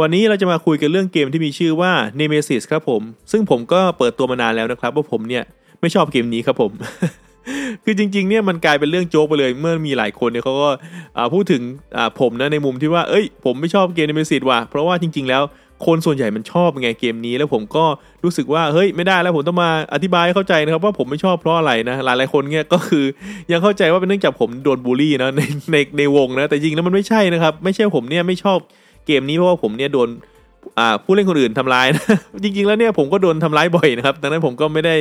วันนี้เราจะมาคุยกันเรื่องเกมที่มีชื่อว่า Nemesis ครับผม ซึ่งผมก็เปิดตัวมานานแล้วนะครับ ว่าผมเนี่ยไม่ชอบเกมนี้ครับผม คือจริงๆเนี่ยมันกลายเป็นเรื่องโจ๊กไปเลย เมื่อมีหลายคนเนี่ยเขาก็พูดถึงผมนะในมุมที่ว่า เอ้ย ผมไม่ชอบเกม Nemesis ว่ะ เพราะว่าจริง ๆ แล้วคนส่วนใหญ่มันชอบไงเกมนี้ แล้วผมก็รู้สึกว่าเฮ้ยไม่ได้แล้วผมต้องมาอธิบายให้เข้าใจนะครับว่าผมไม่ชอบเพราะอะไรนะหลายๆคนเนี่ยก็คือยังเข้าใจว่าเป็นเนื่องจากผมโดนบูลลี่นะในในในวงนะแต่จริงแล้วมันไม่ใช่นะครับ ไม่ใช่ผมเนี่ยไม่ชอบ เกมนี้เพราะว่าผมเนี่ยโดนผู้เล่นคนอื่นทำร้ายนะจริง ๆ แล้วเนี่ยผมก็โดนทำร้ายบ่อยนะครับดังนั้นผมก็ไม่ได้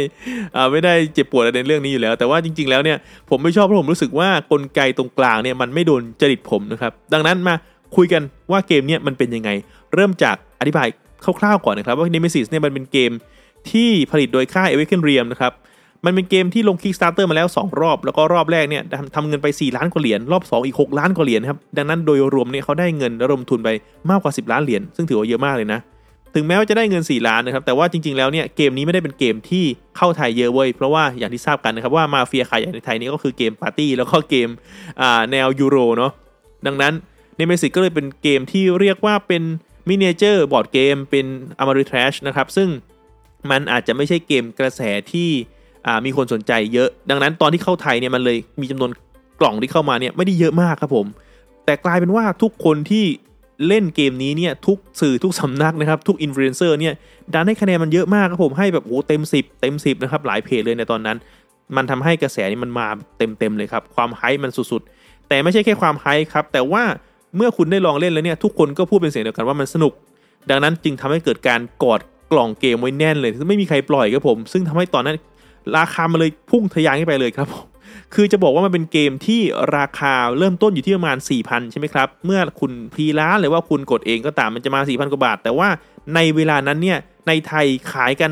ไม่ได้เจ็บปวดในเรื่องนี้อยู่แล้ว แต่ว่าจริง ๆ แล้วเนี่ยผมไม่ชอบเพราะผมรู้สึกว่ากลไกตรงกลางเนี่ยมันไม่โดนจริตผมนะครับดังนั้นมาคุยกันว่าเกมเนี่ยมันเป็นยังไง เริ่มจากอธิบายคร่าวๆก่อนนะครับว่า Nemesis เนี่ยมันเป็นเกมที่ผลิตโดยค่าย Awaken r e a m นะครับ มันเป็นเกมที่ลง Kickstarter มาแล้ว 2 รอบ แล้วก็รอบแรกเนี่ยทำเงินไป 4 ล้านกว่าเหรียญ รอบ 2 อีก 6 ล้านกว่าเหรียญครับ ดังนั้นโดยรวมเนี่ยเขาได้เงินระดมทุนไปมากกว่า 10 ล้านเหรียญ ซึ่งถือว่าเยอะมากเลยนะ ถึงแม้ว่าจะได้เงิน 4 ล้านนะครับ แต่ว่าจริงๆ แล้วเนี่ยเกมนี้ไม่ได้เป็นเกมที่เข้าไทยเยอะเว้ย เพราะว่าอย่างที่ทราบกันนะครับว่ามาเฟียขาใหญ่ในไทยนี้ก็คือเกมปาร์ตี้แล้วก็เกมแนวยูโรเนาะ ดังนั้น Nemesis ก็เลยเป็นเกมที่เรียกว่าเป็น miniature board game เป็นอมาริทรชนะครับซึ่งมันอาจจะไม่ใช่เกมกระแสที่ มีคนสนใจเยอะ ดังนั้นตอนที่เข้าไทยเนี่ยมันเลยมีจำนวนกล่องที่เข้ามาเนี่ยไม่ได้เยอะมากครับผม แต่กลายเป็นว่าทุกคนที่เล่นเกมนี้เนี่ยทุกสื่อทุกสำนักนะครับทุกอินฟลูเอนเซอร์เนี่ยดันให้คะแนนมันเยอะมากครับผมให้แบบโอ้เต็ม 10 เต็ม 10นะครับหลายเพจเลยในตอนนั้น มันทำให้กระแสนี้มันมาเต็มๆเลยครับความไฮมันสุดๆ แต่ไม่ใช่แค่ความไฮครับแต่ว่าเมื่อคุณได้ลองเล่นแล้วเนี่ยทุกคนก็พูดเป็นเสียงเดียวกันว่ามันสนุก ดังนั้นจึงทำให้เกิดการกอดกล่องเกมไว้แน่นเลย ไม่มีใครปล่อยครับผม ซึ่งทำให้ตอนนั้น ราคามันเลยพุ่งทะยานขึ้นไปเลยครับผมคือจะบอกว่ามันเป็นเกมที่ราคาเริ่มต้นอยู่ที่ประมาณ 4,000 ใช่ไหมครับ เมื่อคุณพรีร้านหรือว่าคุณกดเองก็ตามมันจะมา 4,000 กว่าบาท แต่ว่าในเวลานั้นเนี่ยในไทยขายกัน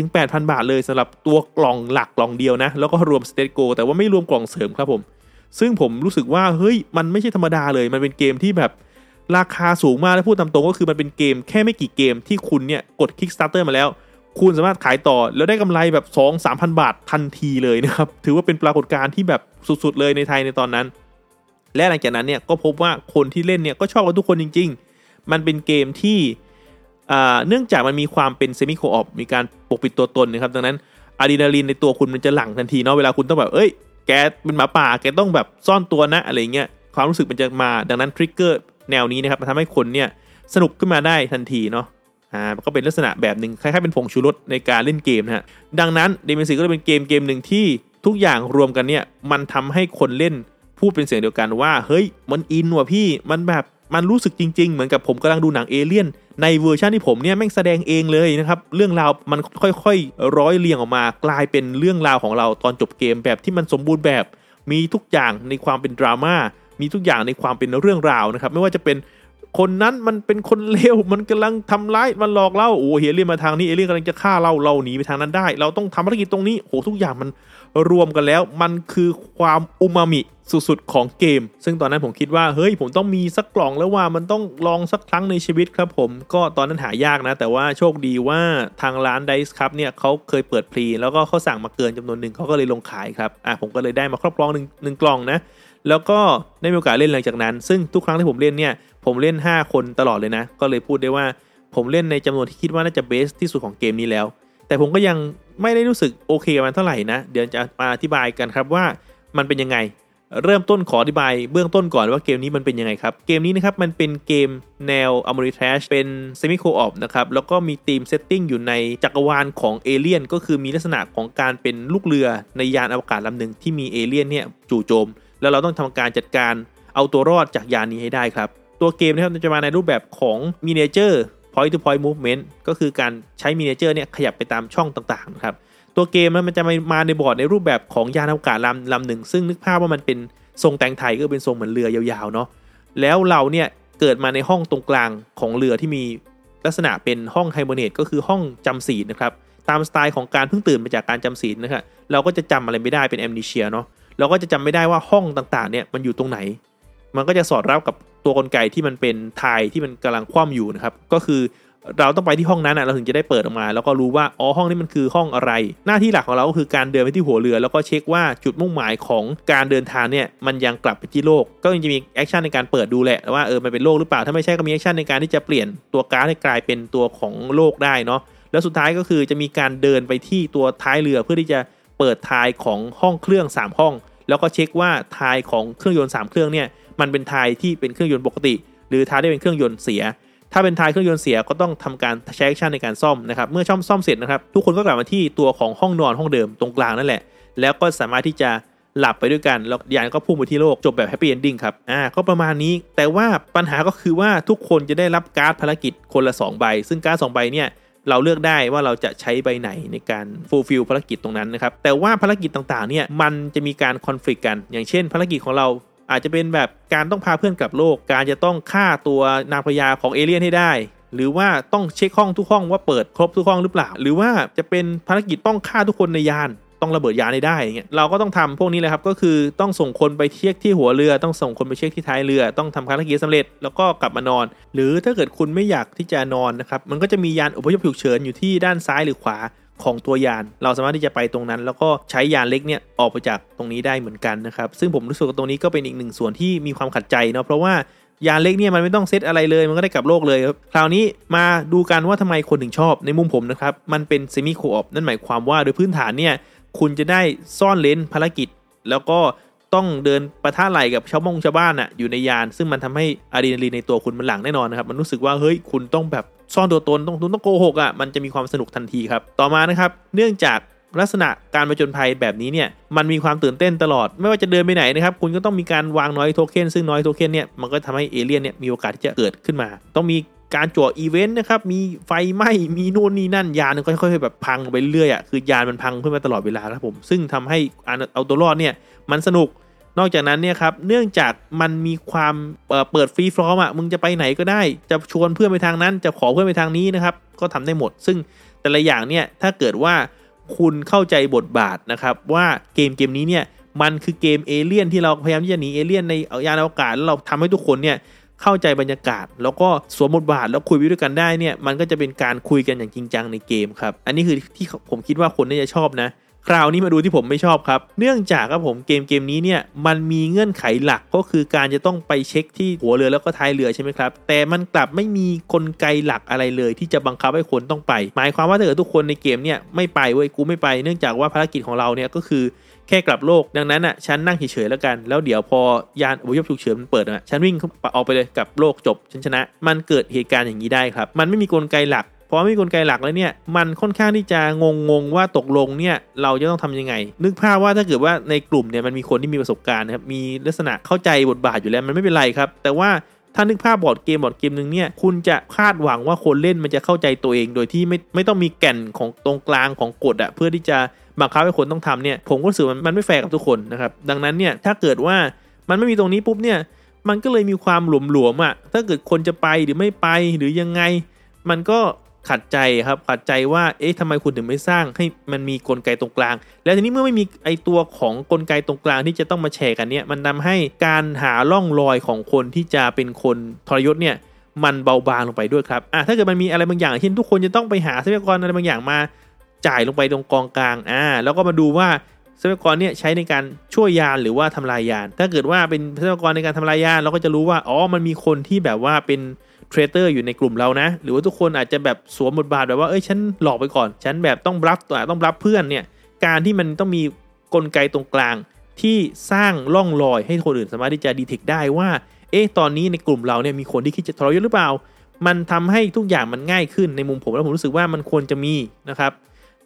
7-8,000 บาทเลยสำหรับตัวกล่องหลักกล่องเดียวนะ แล้วก็รวมสเตตโกแต่ว่าไม่รวมกล่องเสริมครับผม ซึ่งผมรู้สึกว่าเฮ้ยมันไม่ใช่ธรรมดาเลย มันเป็นเกมที่แบบราคาสูงมากและพูดตามตรงก็คือมันเป็นเกมแค่ไม่กี่เกมที่คุณเนี่ยกด Kickstarter มาแล้ว คุณสามารถขายต่อแล้วได้กำไรแบบ 2 3 0 0 0 บาททันทีเลยนะครับถือว่าเป็นปรากฏการณ์ที่แบบสุดๆเลยในไทยในตอนนั้น และหลังจากนั้นเนี่ยก็พบว่าคนที่เล่นเนี่ยก็ชอบกันทุกคนจริง ๆ มันเป็นเกมที่เนื่องจากมันมีความเป็นเซมิโคออฟมีการปกปิดตัวตนนะครับดังนั้นอะดรีนาลีนในตัวคุณมันจะหลั่งทันทีเนาะเวลาคุณต้องแบบเอ้ยแกเป็นหมาป่าแกต้องแบบซ่อนตัวนะอะไรเงี้ยความรู้สึกมันจะมาดังนั้น trigger แนวนี้นะครับมันทำให้คนเนี่ยสนุกขึ้นมาได้ทันทีเนาะ อ่าก็เป็นลักษณะแบบหนึ่งคล้ายๆเป็นผงชูรสในการเล่นเกมนะฮะดังนั้น Nemesis ก็เลยเป็นเกมเกมหนึ่งที่ทุกอย่างรวมกันเนี่ยมันทำให้คนเล่นพูดเป็นเสียงเดียวกันว่า เฮ้ยมันอินว่ะพี่มันแบบมันรู้สึกจริง ๆ เหมือนกับผมกำลังดูหนังเอเลี่ยนในเวอร์ชันที่ผมเนี่ยแม่งแสดงเองเลยนะครับ เรื่องราวมันค่อยๆ ร้อยเรียงออกมากลายเป็นเรื่องราวของเราตอนจบเกมแบบที่มันสมบูรณ์แบบ มีทุกอย่างในความเป็นดราม่ามีทุกอย่างในความเป็นเรื่องราวนะครับ ไม่ว่าจะเป็น คนนั้นมันเป็นคนเลวมันกำลังทำร้ายมันหลอกเราโอ้เอเลียนมาทางนี้เอเลียนกำลังจะฆ่าเราเราหนีไปทางนั้นได้ เราต้องทำภารกิจตรงนี้โอ้ทุกอย่างมันรวมกันแล้ว มันคือความอุมามิสุดๆของเกม ซึ่งตอนนั้นผมคิดว่าเฮ้ยผมต้องมีสักกล่องแล้วว่ามันต้องลองสักครั้งในชีวิตครับผม ก็ตอนนั้นหายากนะ แต่ว่าโชคดีว่าทางร้านไดส์ครับเนี่ยเขาเคยเปิดพรีแล้วก็เขาสั่งมาเกินจำนวนหนึ่งเขาก็เลยลงขายครับอะผมก็เลยได้มาครอบครองหนึ่งหนึ่งกล่องนะแล้วก็ได้มีโอกาสเล่นหลังจากนั้น ซึ่งทุกครั้งที่ผมเล่นเนี่ย ผมเล่น 5 คนตลอดเลยนะ ก็เลยพูดได้ว่าผมเล่นในจำนวนที่คิดว่าน่าจะเบสที่สุดของเกมนี้แล้ว แต่ผมก็ยังไม่ได้รู้สึกโอเคกับมันเท่าไหร่นะ เดี๋ยวจะมาอธิบายกันครับว่ามันเป็นยังไง เริ่มต้นขออธิบายเบื้องต้นก่อนว่าเกมนี้มันเป็นยังไงครับ เกมนี้นะครับมันเป็นเกมแนว Ameritrash เป็น semi co-op นะครับ แล้วก็มี theme setting อยู่ในจักรวาลของเอเลี่ยนก็คือมีลักษณะของการเป็นลูกเรือในยานอวกาศลำหนึ่งที่มีเอเลี่ยนเนี่ยจู่โจม แล้วเราต้องทำการจัดการเอาตัวรอดจากยานนี้ให้ได้ครับ ตัวเกมนะครับจะมาในรูปแบบของ miniature point to point movement ก็คือการใช้ miniature เนี่ยขยับไปตามช่องต่างๆนะครับตัวเกมมันจะมาในบอร์ดในรูปแบบของยานอวกาศลำลำหนึ่ง ซึ่งนึกภาพว่ามันเป็นทรงแต่งไทยก็เป็นทรงเหมือนเรือยาวๆเนาะแล้วเราเนี่ยเกิดมาในห้องตรงกลางของเรือที่มีลักษณะเป็นห้องไฮเบอร์เนตก็คือห้องจำศีลนะครับตามสไตล์ของการเพิ่งตื่นมาจากการจำศีลนะครับเราก็จะจำอะไรไม่ได้เป็นแอมนิเชียเนาะเราก็จะจำไม่ได้ว่าห้องต่างๆเนี่ยมันอยู่ตรงไหน มันก็จะสอดรับกับตัวกลไกที่มันเป็นทายที่มันกำลังคว่ำอยู่นะครับ ก็คือเราต้องไปที่ห้องนั้นอะเราถึงจะได้เปิดออกมา แล้วก็รู้ว่าอ๋อห้องนี้มันคือห้องอะไร หน้าที่หลักของเราก็คือการเดินไปที่หัวเรือ แล้วก็เช็คว่าจุดมุ่งหมายของการเดินทางเนี่ยมันยังกลับไปที่โลก ก็ยังจะมี action ในการเปิดดูแหละว่าเออมันเป็นโลกหรือเปล่าถ้าไม่ใช่ก็มี action ในการที่จะเปลี่ยนตัวการ์ดให้กลายเป็นตัวของโลกได้เนาะแล้วสุดท้ายก็คือจะมีการเดินไปที่ตัวท้ายเรือเพื่อที่จะเปิด tile ของห้องเครื่อง 3 ห้อง แล้วก็เช็คว่า tile ของเครื่องยนต์3เครื่องเนี่ย มันเป็น tile ที่เป็นเครื่องยนต์ปกติ หรือ tile ได้เป็นเครื่องยนต์เสีย ถ้าเป็น tile เครื่องยนต์เสียก็ต้องทำการใช้ action ในการซ่อมนะครับเมื่อซ่อมซ่อมเสร็จนะครับทุกคนก็กลับมาที่ตัวของห้องนอนห้องเดิมตรงกลางนั่นแหละ แล้วก็สามารถที่จะหลับไปด้วยกันแล้วยานก็พุ่งไปที่โลกจบแบบ happy ending ครับอ่าก็ประมาณนี้ แต่ว่าปัญหาก็คือว่าทุกคนจะได้รับการ์ดภารกิจคนละ 2 ใบ ซึ่งการ์ดสองใบเนี่ยเราเลือกได้ว่าเราจะใช้ใบไหนในการ fulfill ภารกิจตรงนั้นนะครับ แต่ว่าภารกิจต่างๆ เนี่ยมันจะมีการคอนฟ lict กัน อย่างเช่น ภารกิจของเรา อาจจะเป็นแบบการต้องพาเพื่อนกลับโลก การจะต้องฆ่าตัวนางพญาของเอเลี่ยนให้ได้ หรือว่าต้องเช็คห้องทุกห้องว่าเปิดครบทุกห้องหรือเปล่า หรือว่าจะเป็นภารกิจต้องฆ่าทุกคนในยานต้องระเบิดยานให้ได้เงี้ยเราก็ต้องทำพวกนี้เลยครับ ก็คือต้องส่งคนไปเช็คที่หัวเรือ ต้องส่งคนไปเช็คที่ท้ายเรือ ต้องทำภารกิจสำเร็จ แล้วก็กลับมานอน หรือถ้าเกิดคุณไม่อยากที่จะนอนนะครับ มันก็จะมียานอพยพฉุกเฉินอยู่ที่ด้านซ้ายหรือขวา ของตัวยาน เราสามารถที่จะไปตรงนั้น แล้วก็ใช้ยานเล็กเนี่ยออกไปจากตรงนี้ได้เหมือนกันนะครับ ซึ่งผมรู้สึกว่าตรงนี้ก็เป็นอีกหนึ่งส่วนที่มีความขัดใจเนาะเพราะว่ายานเล็กเนี่ยมันไม่ต้องเซตอะไรเลย มันก็ได้กลับโลกเลยครับคราวนี้มาดูกันว่าทำไมคนถึงชอบในมุมผมนะครับ มันเป็น semi co-op นั่นหมายความว่าโดยพื้นฐานเนี่ยคุณจะได้ซ่อนเร้นภารกิจ แล้วก็ ต้องเดินปะทะไหล่กับชาวมงชาวบ้านอะอยู่ในยาน ซึ่งมันทำให้อะดรีนาลีนในตัวคุณมันหลั่งแน่นอนนะครับมันรู้สึกว่าเฮ้ยคุณต้องแบบซ่อนตัวตนต้องคุณต้องโกหกอะมันจะมีความสนุกทันทีครับต่อมานะครับเนื่องจากลักษณะการประจนภัยแบบนี้เนี่ยมันมีความตื่นเต้นตลอด ไม่ว่าจะเดินไปไหนนะครับคุณก็ต้องมีการวาง noise token ซึ่ง noise token เนี่ยมันก็ทำให้เอเลี่ยนเนี่ยมีโอกาสที่จะเกิดขึ้นมา ต้องมีการจั่วอีเวนต์นะครับ มีไฟไหม้ มีนู่นนี่นั่น ยานก็ค่อยๆแบบพังไปเรื่อยอะ คือยานมันพังขึ้นมาตลอดเวลาครับผม ซึ่งทำให้เอาตัวรอดเนี่ย มันสนุก นอกจากนั้นเนี่ยครับเนื่องจากมันมีความเปิด free form อะมึงจะไปไหนก็ได้ จะชวนเพื่อนไปทางนั้น จะขอเพื่อนไปทางนี้นะครับ ก็ทำได้หมด ซึ่งแต่ละอย่างเนี่ยถ้าเกิดว่าคุณเข้าใจบทบาทนะครับ ว่าเกมเกมนี้เนี่ยมันคือเกมเอเลี่ยนที่เราพยายามที่จะหนีเอเลี่ยนในยานอวกาศแล้วเราทำให้ทุกคนเนี่ยเข้าใจบรรยากาศ แล้วก็สวมบทบาทแล้วคุยไปด้วยกันได้เนี่ยมันก็จะเป็นการคุยกันอย่างจริงจังในเกมครับอันนี้คือที่ผมคิดว่าคนน่าจะชอบนะ คราวนี้มาดูที่ผมไม่ชอบครับ เนื่องจากครับผมเกมเกมนี้เนี่ยมันมีเงื่อนไขหลักก็คือการจะต้องไปเช็คที่หัวเรือแล้วก็ท้ายเรือใช่ไหมครับ แต่มันกลับไม่มีกลไกหลักอะไรเลย ที่จะบังคับให้คนต้องไป หมายความว่าถ้าเกิดทุกคนในเกมเนี่ยไม่ไปเว้ยกูไม่ไป เนื่องจากว่าภารกิจของเราเนี่ยก็คือแค่กลับโลกดังนั้นอะฉันนั่งเฉยๆแล้วกัน แล้วเดี๋ยวพอยานอพยพฉุกเฉินมันเปิดอะฉันวิ่งออกไปเลยกับโลกจบฉันชนะ มันเกิดเหตุการณ์อย่างนี้ได้ครับ มันไม่มีกลไกหลัก พอไม่มีกลไกหลักแล้วเนี่ยมันค่อนข้างที่จะงงงว่าตกลงเนี่ยเราจะต้องทํำยังไง นึกภาพว่าถ้าเกิดว่าในกลุ่มเนี่ยมันมีคนที่มีประสบการณ์นะครับมีลักษณะเข้าใจบทบาทอยู่แล้วมันไม่เป็นไรครับ แต่ว่าถ้านึกภาพบอร์ดเกมบอร์ดเกมหนึ่งเนี่ยคุณจะคาดหวังว่าคนเล่นมันจะเข้าใจตัวเองโดยที่ไม่ไม่ต้องมีแก่นของตรงกลางของกฎอะเพื่อที่จะบังคับให้คนต้องทำเนี่ยผมก็รู้สึกมันมันไม่แฟร์กับทุกคนนะครับดังนั้นเนี่ยถ้าเกิดว่ามันไม่มีตรงนี้ปุ๊บเนี่ยมันก็เลยมีความหลวมๆอะ่ะถ้าเกิดคนจะไปหรือไม่ไปหรือยังไง มันก็ ขัดใจครับขัดใจว่าเอ๊ะทำไมคุณถึงไม่สร้างให้มันมีกลไกตรงกลาง แล้วทีนี้เมื่อไม่มีไอตัวของกลไกตรงกลางที่จะต้องมาแชร์กันเนี่ยมันทาให้การหาล่องรอยของคนที่จะเป็นคนทรยศเนี่ยมันเบาบางลงไปด้วยครับอะถ้าเกิดมันมีอะไรบางอย่างเช่นทุกคนจะต้องไปหาทรัพยากรอะไรบางอย่างมาจ่ายลงไปตรงกองกลางอ่าแล้วก็มาดูว่าทรัพยากรเนี่ยใช้ในการช่วยยานหรือว่าทำลายยาน ถ้าเกิดว่าเป็นทรัพยากรในการทำลายยานเราก็จะรู้ว่าอ๋อมันมีคนที่แบบว่าเป็น เทรเตอร์อยู่ในกลุ่มเรานะ หรือว่าทุกคนอาจจะแบบสวมบทบาทแบบว่าเอ้ยฉันหลอกไปก่อน ฉันแบบต้องรับตัวต้องรับเพื่อนเนี่ยการที่มันต้องมีกลไกตรงกลางที่สร้างล่องรอยให้คนอื่นสามารถที่จะดีเทคได้ว่า เอ๊ะ ตอนนี้ในกลุ่มเราเนี่ยมีคนที่คิดจะทรยศหรือเปล่า มันทำให้ทุกอย่างมันง่ายขึ้นในมุมผมแล้วผมรู้สึกว่ามันควรจะมีนะครับ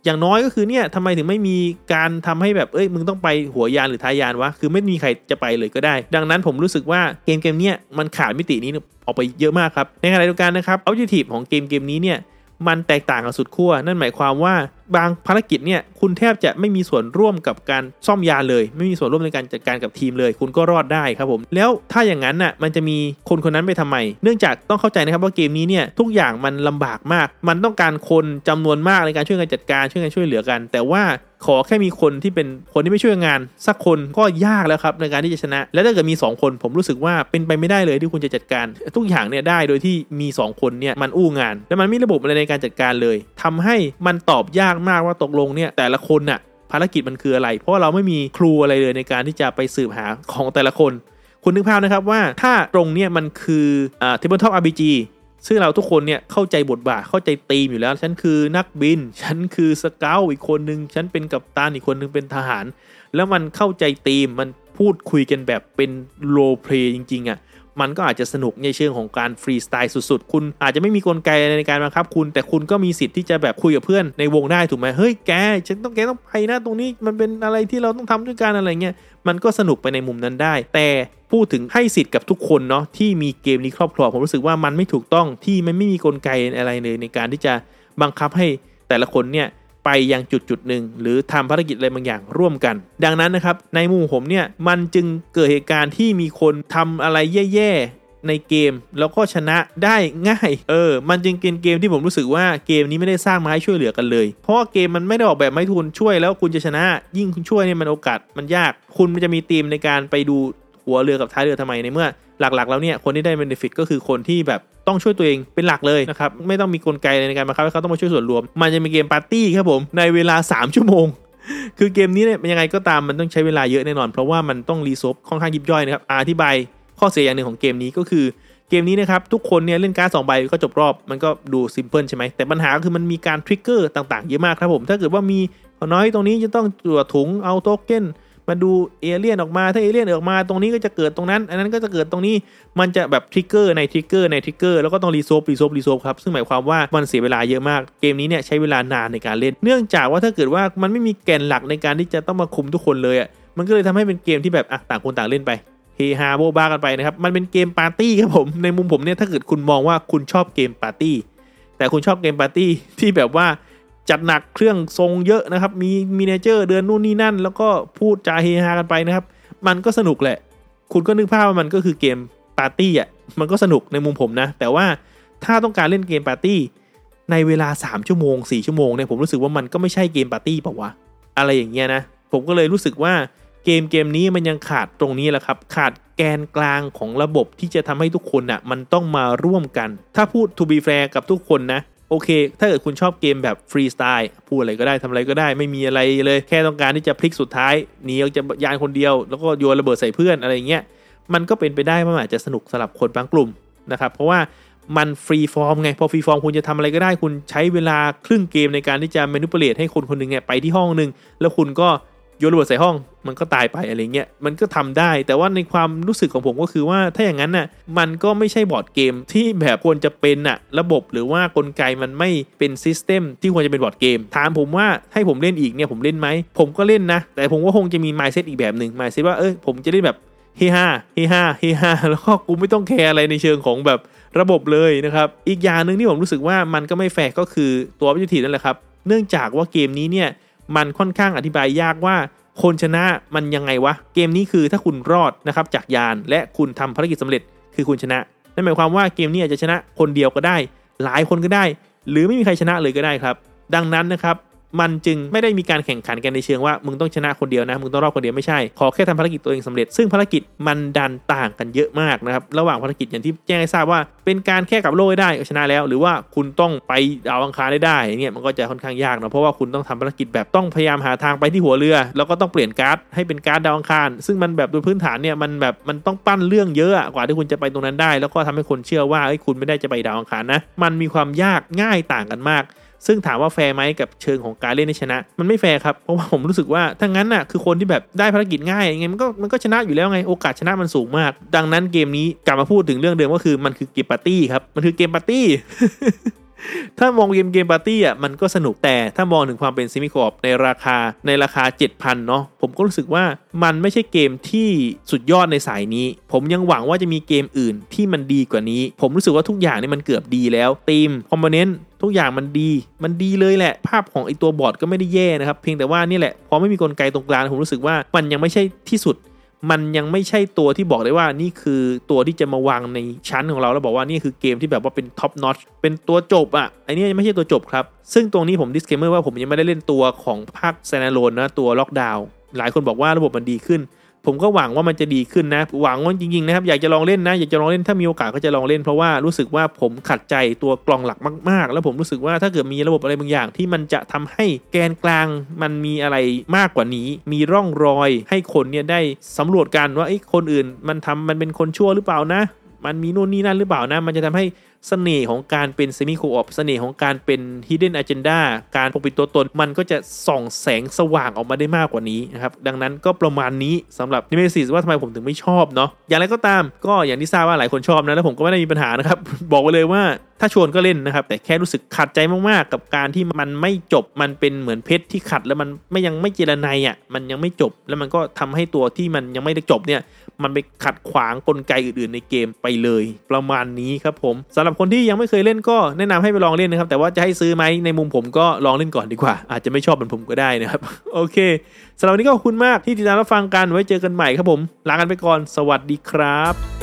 อย่างน้อยก็คือเนี่ยทำไมถึงไม่มีการทำให้แบบเอ้ยมึงต้องไปหัวยานหรือท้ายยานวะคือไม่มีใครจะไปเลยก็ได้ ดังนั้นผมรู้สึกว่าเกมเกมเนี้ยมันขาดมิตินี้ออกไปเยอะมากครับในขณะเดียวกันนะครับออบเจกตีฟของเกมเกมนี้เนี่ย มันแตกต่างกับสุดขั้วนั่นหมายความว่าบางภารกิจเนี่ยคุณแทบจะไม่มีส่วนร่วมกับการซ่อมยาเลย ไม่มีส่วนร่วมในการจัดการกับทีมเลย คุณก็รอดได้ครับผม แล้วถ้าอย่างนั้นน่ะมันจะมีคนคนนั้นไปทำไม เนื่องจากต้องเข้าใจนะครับว่าเกมนี้เนี่ยทุกอย่างมันลำบากมาก มันต้องการคนจำนวนมากในการช่วยกันจัดการช่วยกันช่วยเหลือกัน แต่ว่า ขอแค่มีคนที่เป็นคนที่ไม่ช่วยงาน สักคนก็ยากแล้วครับในการที่จะชนะ และถ้าเกิดมี 2 คนผมรู้สึกว่าเป็นไปไม่ได้เลยที่คุณจะจัดการ ทุกอย่างเนี่ยได้โดยที่มี 2 คนเนี่ยมันอู้งาน และมันไม่มีระบบอะไรในการจัดการเลยทำให้มันตอบยากมากว่าตกลงเนี่ยแต่ละคนน่ะภารกิจมันคืออะไร เพราะเราไม่มีครูอะไรเลยในการที่จะไปสืบหาของแต่ละคน คุณนึกภาพนะครับว่าถ้าตรงเนี่ยมันคืออ่าเท ซึ่งเราทุกคนเนี่ยเข้าใจบทบาทเข้าใจตีมอยู่แล้ว ฉันคือนักบิน ฉันคือสเกลอีกคนนึง ฉันเป็นกัปตันอีกคนนึงเป็นทหาร แล้วมันเข้าใจตีมมันพูดคุยกันแบบเป็นโรเพลย์จริงๆอะ่ะ มันก็อาจจะสนุกในเชิงของการฟรีสไตล์สุดๆ คุณอาจจะไม่มีกลไกอะไรในการบังคับคุณ แต่คุณก็มีสิทธิ์ที่จะแบบคุยกับเพื่อนในวงได้ถูกไหมเฮ้ยแกฉันต้องแกต้องไปนะตรงนี้มันเป็นอะไรที่เราต้องทำด้วยกันอะไรเงี้ยมันก็สนุกไปในมุมนั้นได้ แต่พูดถึงให้สิทธิ์กับทุกคนเนาะที่มีเกมนี้ครอบครองผมรู้สึกว่ามันไม่ถูกต้องที่มันไม่มีกลไกอะไรเลยในการที่จะบังคับให้แต่ละคนเนี่ย ไปยังจุดจุดหนึ่งหรือทำภารกิจอะไรบางอย่างร่วมกัน ดังนั้นนะครับในมุมผมเนี่ยมันจึงเกิดเหตุการณ์ที่มีคนทำอะไรแย่ๆในเกมแล้วก็ชนะได้ง่าย เออ มันจึงเป็นเกมที่ผมรู้สึกว่าเกมนี้ไม่ได้สร้างมาให้ช่วยเหลือกันเลย เพราะเกมมันไม่ได้ออกแบบไม่ทุนช่วยแล้วคุณจะชนะ ยิ่งคุณช่วยเนี่ยมันโอกาสมันยาก คุณมันจะมีทีมในการไปดู หัวเรือกับท้ายเรือทำไมในเมื่อหลักๆ แล้วเนี่ยคนที่ได้ benefit ก็คือคนที่แบบต้องช่วยตัวเองเป็นหลักเลยนะครับไม่ต้องมีกลไกในการบังคับให้เขาต้องมาช่วยส่วนรวม มันจะมีเกมปาร์ตี้ครับผมในเวลา 3 ชั่วโมง คือเกมนี้เนี่ยยังไงก็ตามมันต้องใช้เวลาเยอะแน่นอน เพราะว่ามันต้อง resolve ค่อนข้างยิบย่อยนะครับอธิบายข้อเสียอย่างหนึ่งของเกมนี้ก็คือเกมนี้นะครับทุกคนเนี่ยเล่นการ์ดสองใบก็จบรอบมันก็ดู simple ใช่ไหมแต่ปัญหาคือมันมีการ trigger ต่างๆเยอะมากครับผมถ้าเกิดว่ามีnoise ตรงนี้จะต้องตรวจถุงเอาโทเก้น มาดูเอเลี่ยนออกมาถ้าเอเลี่ยนออกมาตรงนี้ก็จะเกิดตรงนั้น อันนั้นก็จะเกิดตรงนี้มันจะแบบ trigger ใน trigger ใน trigger แล้วก็ต้อง resolve resolve resolve ครับซึ่งหมายความว่ามันเสียเวลาเยอะมากเกมนี้เนี่ยใช้เวลานานในการเล่น เนื่องจากว่าถ้าเกิดว่ามันไม่มีแกนหลักในการที่จะต้องมาคุมทุกคนเลยอะมันก็เลยทำให้เป็นเกมที่แบบอะต่างคนต่างเล่นไปเฮฮาโบบ้ากันไปนะครับ มันเป็นเกมปาร์ตี้ครับผม ในมุมผมเนี่ยถ้าเกิดคุณมองว่าคุณชอบเกมปาร์ตี้ แต่คุณชอบเกมปาร์ตี้ที่แบบว่า จัดหนักเครื่องทรงเยอะนะครับ มี miniature เดินนู่นนี่นั่น แล้วก็พูดจาเฮฮากันไปนะครับ มันก็สนุกแหละ คุณก็นึกภาพว่ามันก็คือเกมปาร์ตี้อะมันก็สนุกในมุมผมนะ แต่ว่าถ้าต้องการเล่นเกมปาร์ตี้ในเวลา 3 ชั่วโมง 4 ชั่วโมงเนี่ยผมรู้สึกว่ามันก็ไม่ใช่เกมปาร์ตี้ป่าวะอะไรอย่างเงี้ยนะผมก็เลยรู้สึกว่าเกมเกมนี้มันยังขาดตรงนี้แหละครับ ขาดแกนกลางของระบบที่จะทำให้ทุกคนอะมันต้องมาร่วมกัน ถ้าพูด to be fair กับทุกคนนะ โอเค ถ้าเกิดคุณชอบเกมแบบฟรีสไตล์พูดอะไรก็ได้ทำอะไรก็ได้ไม่มีอะไรเลย แค่ต้องการที่จะพลิกสุดท้ายหนีออกจากยานคนเดียว แล้วก็โยนระเบิดใส่เพื่อนอะไรเงี้ยมันก็เป็นไปได้ว่าอาจจะสนุกสำหรับคนบางกลุ่มนะครับเพราะว่ามัน free form ไง พอ free form คุณจะทำอะไรก็ได้คุณใช้เวลาครึ่งเกมในการที่จะ manipulate ให้คนคนหนึ่งเนี่ยไปที่ห้องหนึ่งแล้วคุณก็โยนระเบิดใส่ห้อง มันก็ตายไปอะไรเงี้ยมันก็ทำได้ แต่ว่าในความรู้สึกของผมก็คือว่าถ้าอย่างนั้นน่ะมันก็ไม่ใช่บอร์ดเกมที่แบบควรจะเป็นน่ะระบบหรือว่ากลไกมันไม่เป็น system ที่ควรจะเป็นบอร์ดเกม ถามผมว่าให้ผมเล่นอีกเนี่ยผมเล่นไหม ผมก็เล่นนะ แต่ผมก็คงจะมี mindset อีกแบบหนึ่ง mindset ว่าเออผมจะเล่นแบบเฮฮาเฮฮาเฮฮาแล้วก็กูไม่ต้องแคร์อะไรในเชิงของแบบระบบเลยนะครับ อีกอย่างหนึ่งที่ผมรู้สึกว่ามันก็ไม่แฟร์ก็คือตัววิธีนั่นแหละครับ เนื่องจากว่าเกมนี้เนี่ยมันค่อนข้างอธิบายยากว่า คนชนะมันยังไงวะ เกมนี้คือถ้าคุณรอดนะครับจากยานและคุณทำภารกิจสำเร็จคือคุณชนะ นั่นหมายความว่าเกมนี้อาจจะชนะคนเดียวก็ได้ หลายคนก็ได้ หรือไม่มีใครชนะเลยก็ได้ครับ ดังนั้นนะครับ มันจึงไม่ได้มีการแข่งขันกันในเชิงว่ามึงต้องชนะคนเดียวนะมึงต้องรอบคนเดียวไม่ใช่ขอแค่ทำภารกิจตัวเองสำเร็จ ซึ่งภารกิจมันดันต่างกันเยอะมากนะครับระหว่างภารกิจอย่างที่แจ้งให้ทราบว่า เป็นการแค่กับโลกได้ชนะแล้ว หรือว่าคุณต้องไปดาวอังคารได้ได้เนี่ยมันก็จะค่อนข้างยากนะเพราะว่าคุณต้องทำภารกิจแบบต้องพยายามหาทางไปที่หัวเรือ แล้วก็ต้องเปลี่ยนการ์ดให้เป็นการ์ดดาวอังคาร ซึ่งมันแบบโดยพื้นฐานเนี่ยมันแบบมันต้องปั้นเรื่องเยอะกว่าที่คุณจะไปตรงนั้นได้ แล้วก็ทำให้คนเชื่อว่าคุณไม่ได้จะไปดาวอังคารนะมันมีความยากง่ายต่างกันมาก ซึ่งถามว่าแฟร์ไหมกับเชิงของการเล่นให้ชนะ มันไม่แฟร์ครับ เพราะว่าผมรู้สึกว่าถ้างั้นน่ะคือคนที่แบบได้ภารกิจง่ายไงมันก็มันก็ชนะอยู่แล้วไงโอกาสชนะมันสูงมาก ดังนั้นเกมนี้กลับมาพูดถึงเรื่องเดิมก็คือมันคือเกมปาร์ตี้ครับมันคือเกมปาร์ตี้ ถ้ามองเกมเกมปาร์ตี้อะมันก็สนุกแต่ถ้ามองถึงความเป็น semi co-op ในราคาในราคา 7,000เนาะผมก็รู้สึกว่ามันไม่ใช่เกมที่สุดยอดในสายนี้ ผมยังหวังว่าจะมีเกมอื่นที่มันดีกว่านี้ ผมรู้สึกว่าทุกอย่างนี่มันเกือบดีแล้วธีม component ทุกอย่างมันดี มันดีเลยแหละ ภาพของไอตัวบอร์ดก็ไม่ได้แย่นะครับ เพียงแต่ว่านี่แหละ พอไม่มีกลไกตรงกลางผมรู้สึกว่ามันยังไม่ใช่ที่สุด มันยังไม่ใช่ตัวที่บอกได้ว่านี่คือตัวที่จะมาวางในชั้นของเราแล้วบอกว่านี่คือเกมที่แบบว่าเป็น top notch เป็นตัวจบอะไอเนี้ยยังไม่ใช่ตัวจบครับ ซึ่งตรงนี้ผม disclaimer ว่าผมยังไม่ได้เล่นตัวของภาค standalone นะตัวล็อกดาวน์หลายคนบอกว่าระบบมันดีขึ้น ผมก็หวังว่ามันจะดีขึ้นนะหวังว่าจริงๆนะครับอยากจะลองเล่นนะอยากจะลองเล่นถ้ามีโอกาสก็จะลองเล่นเพราะว่ารู้สึกว่าผมขัดใจตัวกล่องหลักมาก ๆ แล้วผมรู้สึกว่าถ้าเกิดมีระบบอะไรบางอย่าง ที่มันจะทำให้แกนกลางมันมีอะไรมากกว่านี้ มีร่องรอยให้คนเนี่ยได้สำรวจกันว่าไอ้คนอื่น มันทำมันเป็นคนชั่วหรือเปล่านะ มันมีนู่นนี่นั่นหรือเปล่านะ มันจะทำให้ เสน่ห์ของการเป็นเซมิโคออปเสน่ห์ของการเป็นฮิดเด้นอะเจนดาการปกปิดตัวตนมันก็จะส่องแสงสว่างออกมาได้มากกว่านี้นะครับ ดังนั้นก็ประมาณนี้สำหรับนิเมซิสว่าทำไมผมถึงไม่ชอบเนาะอย่างไรก็ตามก็อย่างที่ทราบว่าหลายคนชอบนะแล้วผมก็ไม่ได้มีปัญหานะครับ บอกไว้เลยว่า ถ้าชวนก็เล่นนะครับ แต่แค่รู้สึกขัดใจมากๆ กับการที่มันไม่จบมันเป็นเหมือนเพชรที่ขัดแล้วมันไม่ยังไม่เจรไนอะมันยังไม่จบ แล้วมันก็ทำให้ตัวที่มันยังไม่ได้จบเนี่ย มันไปขัดขวางกลไกอื่นๆในเกมไปเลย ประมาณนี้ครับผมสำหรับคนที่ยังไม่เคยเล่นก็แนะนำให้ไปลองเล่นนะครับ แต่ว่าจะให้ซื้อไหมในมุมผมก็ลองเล่นก่อนดีกว่า อาจจะไม่ชอบเหมือนผมก็ได้นะครับโอเคสำหรับวันนี้ก็ขอบคุณมากที่ติดตามรับฟังกันไว้เจอกันใหม่ครับผมลากันไปก่อน สวัสดีครับ